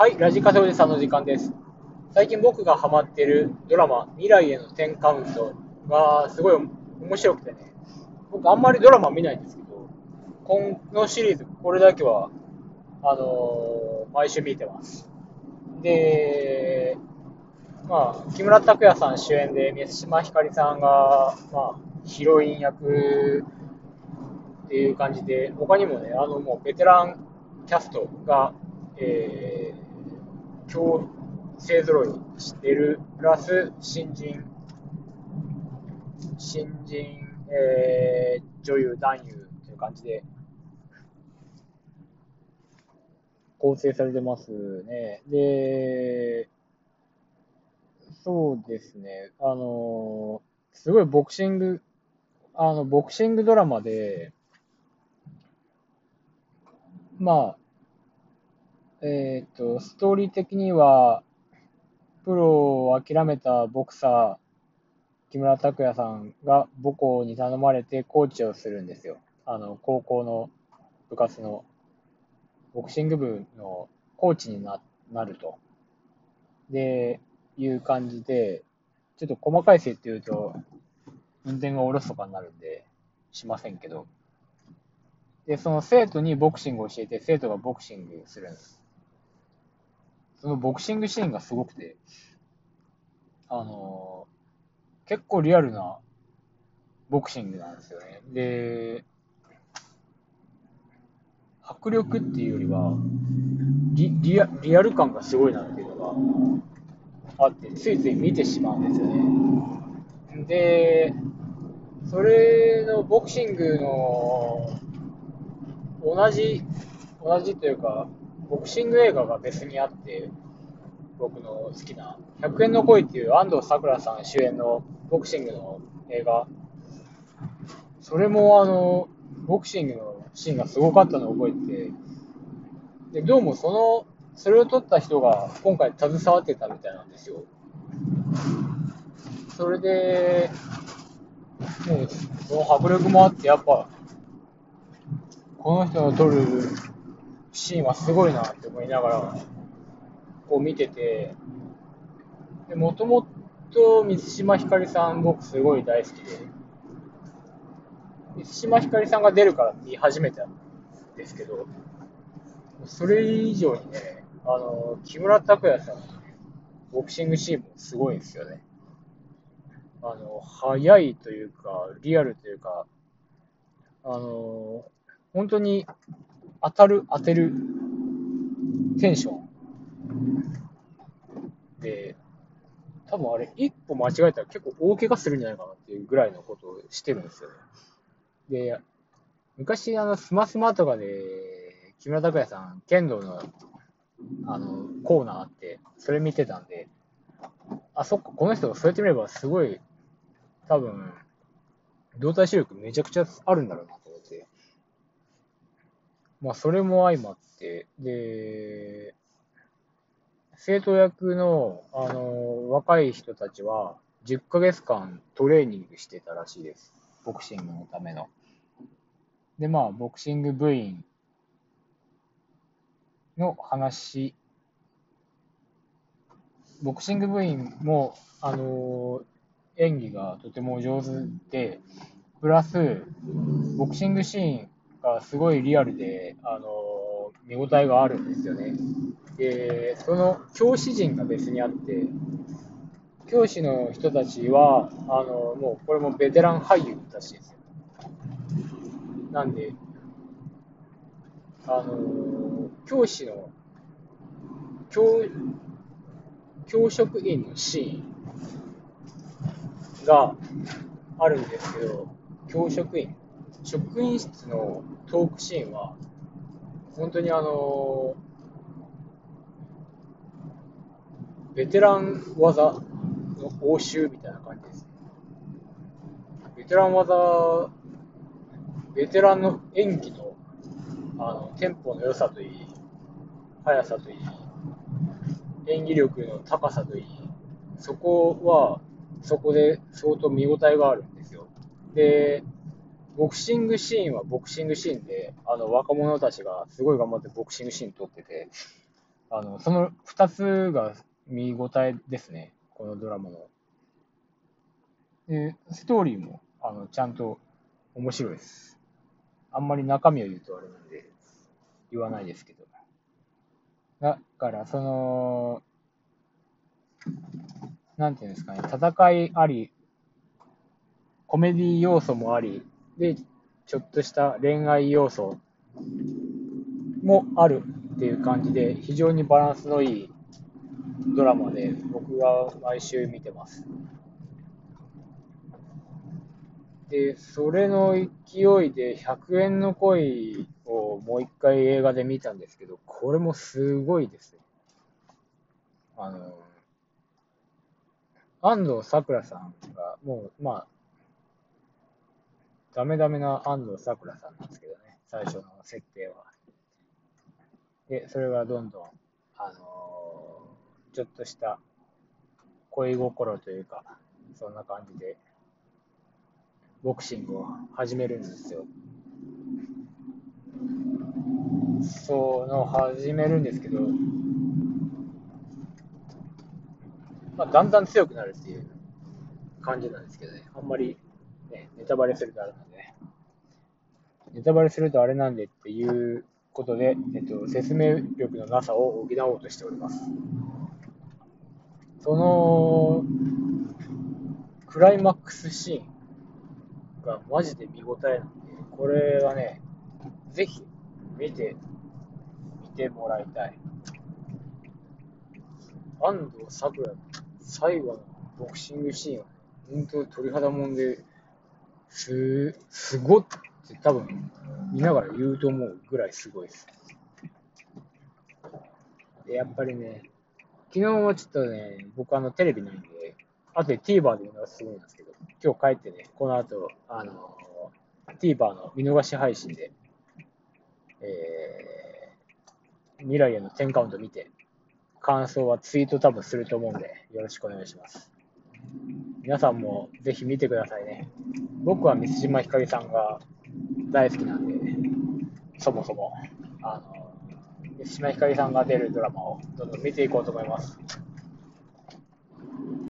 はい、ラジカセおじさんの時間です。最近僕がハマってるドラマ、未来への10カウントがすごい面白くてね、僕あんまりドラマ見ないんですけど、このシリーズ、これだけは、あのー毎週見てます。で、まあ、木村拓哉さん主演で、満島ひかりさんが、まあ、ヒロイン役っていう感じで、他にもね、あのもうベテランキャストが、えー、強勢ぞろいしてる、プラス新人、新人、えー女優、男優という感じで、構成されてますね。で、そうですね、あのすごいボクシング、あの、ボクシングドラマで、まあ、えっ、と、ストーリー的には、プロを諦めたボクサー、木村拓哉さんが母校に頼まれてコーチをするんですよ。あの、高校の部活の、ボクシング部のコーチにななると。で、いう感じで、ちょっと細かい設定言うと、運転がおろそかになるんで、しませんけど。で、その生徒にボクシングを教えて、生徒がボクシングするんです。そのボクシングシーンがすごくて、あの結構リアルなボクシングなんですよね。で、迫力っていうよりは、リリアリアル感がすごいなっていうのがあって、ついつい見てしまうんですよね。で、それのボクシングの同じ、同じというか、ボクシング映画が別にあって、僕の好きな、100円の恋っていう安藤サクラさん主演のボクシングの映画。それもあの、ボクシングのシーンがすごかったのを覚えて、で、どうもその、それを撮った人が今回携わってたみたいなんですよ。それで、もう、その迫力もあって、やっぱ、この人の撮るシーンはすごいなって思いながら、こう見てて、で、もともと満島ひかりさん僕すごい大好きで、満島ひかりさんが出るからって言い始めたんですけど、それ以上にね、あの、木村拓哉さんのボクシングシーンもすごいんですよね。あの、速いというか、リアルというか、あの、本当に当たる、当てるテンション。で、多分あれ、一歩間違えたら結構大怪我するんじゃないかなっていうぐらいのことをしてるんですよね。で、昔、あの、スマスマとかで、木村拓哉さん、剣道の、あの、コーナーあって、それ見てたんで、あ、そっか、この人が、そうやって見れば、すごい、多分、動体視力めちゃくちゃあるんだろうな。まあ、それも相まって、で、生徒役の、あの、若い人たちは、10ヶ月間トレーニングしてたらしいです。ボクシングのための。で、まあ、ボクシング部員の話、ボクシング部員も、あの演技がとても上手で、プラス、ボクシングシーンがすごいリアルで、あの見応えがあるんですよね。で、その教師陣が別にあって、教師の人たちは、あのもうこれもベテラン俳優らしいですよ。なんで、あの教師の、教、教職員のシーンがあるんですけど、教職員、職員室のトークシーンは、本当にあのベテラン技の応酬みたいな感じですね。ベテラン技、ベテランの演技のあのテンポの良さといい、速さといい、演技力の高さといい、そこは、そこで相当見応えがあるんですよ。で、ボクシングシーンはボクシングシーンで、あの若者たちがすごい頑張ってボクシングシーン撮ってて、あの、その2つが見応えですね、このドラマの。で、ストーリーも、あの、ちゃんと面白いです。あんまり中身を言うとあれなんで、言わないですけど。だから、その、なんていうんですかね、戦いあり、コメディ要素もあり、で、ちょっとした恋愛要素もあるっていう感じで、非常にバランスのいいドラマで、僕は毎週見てます。で、それの勢いで100円の恋をもう一回映画で見たんですけど、これもすごいですね。あの、安藤サクラさんが、もう、まあ、ダメダメな安藤サクラさんなんですけどね、最初の設定は。で、それがどんどん、あのー、ちょっとした恋心というか、そんな感じで、ボクシングを始めるんですよ。その始めるんですけど、まあ、だんだん強くなるっていう感じなんですけどね、あんまり、ね、ネタバレするとあれなんで、ね、ネタバレするとあれなんでっていうことで、えっと、説明力のなさを補おうとしております。その、クライマックスシーンがマジで見応えなんで、これはね、ぜひ見て、見てもらいたい。安藤サクラの最後のボクシングシーンは、本当鳥肌もんで、す、すごって多分、見ながら言うと思うぐらいすごいです。で、やっぱりね、昨日はちょっとね、僕あのテレビないんで、あとで TVer で見逃すごいんですけど、今日帰ってね、この後、あの、TVer の見逃し配信で、えー、未来への10カウント見て、感想はツイート多分すると思うんで、よろしくお願いします。皆さんもぜひ見てくださいね。僕は三島ひかりさんが大好きなんで、そもそも、あの、三島ひかりさんが出るドラマをどんどん見ていこうと思います。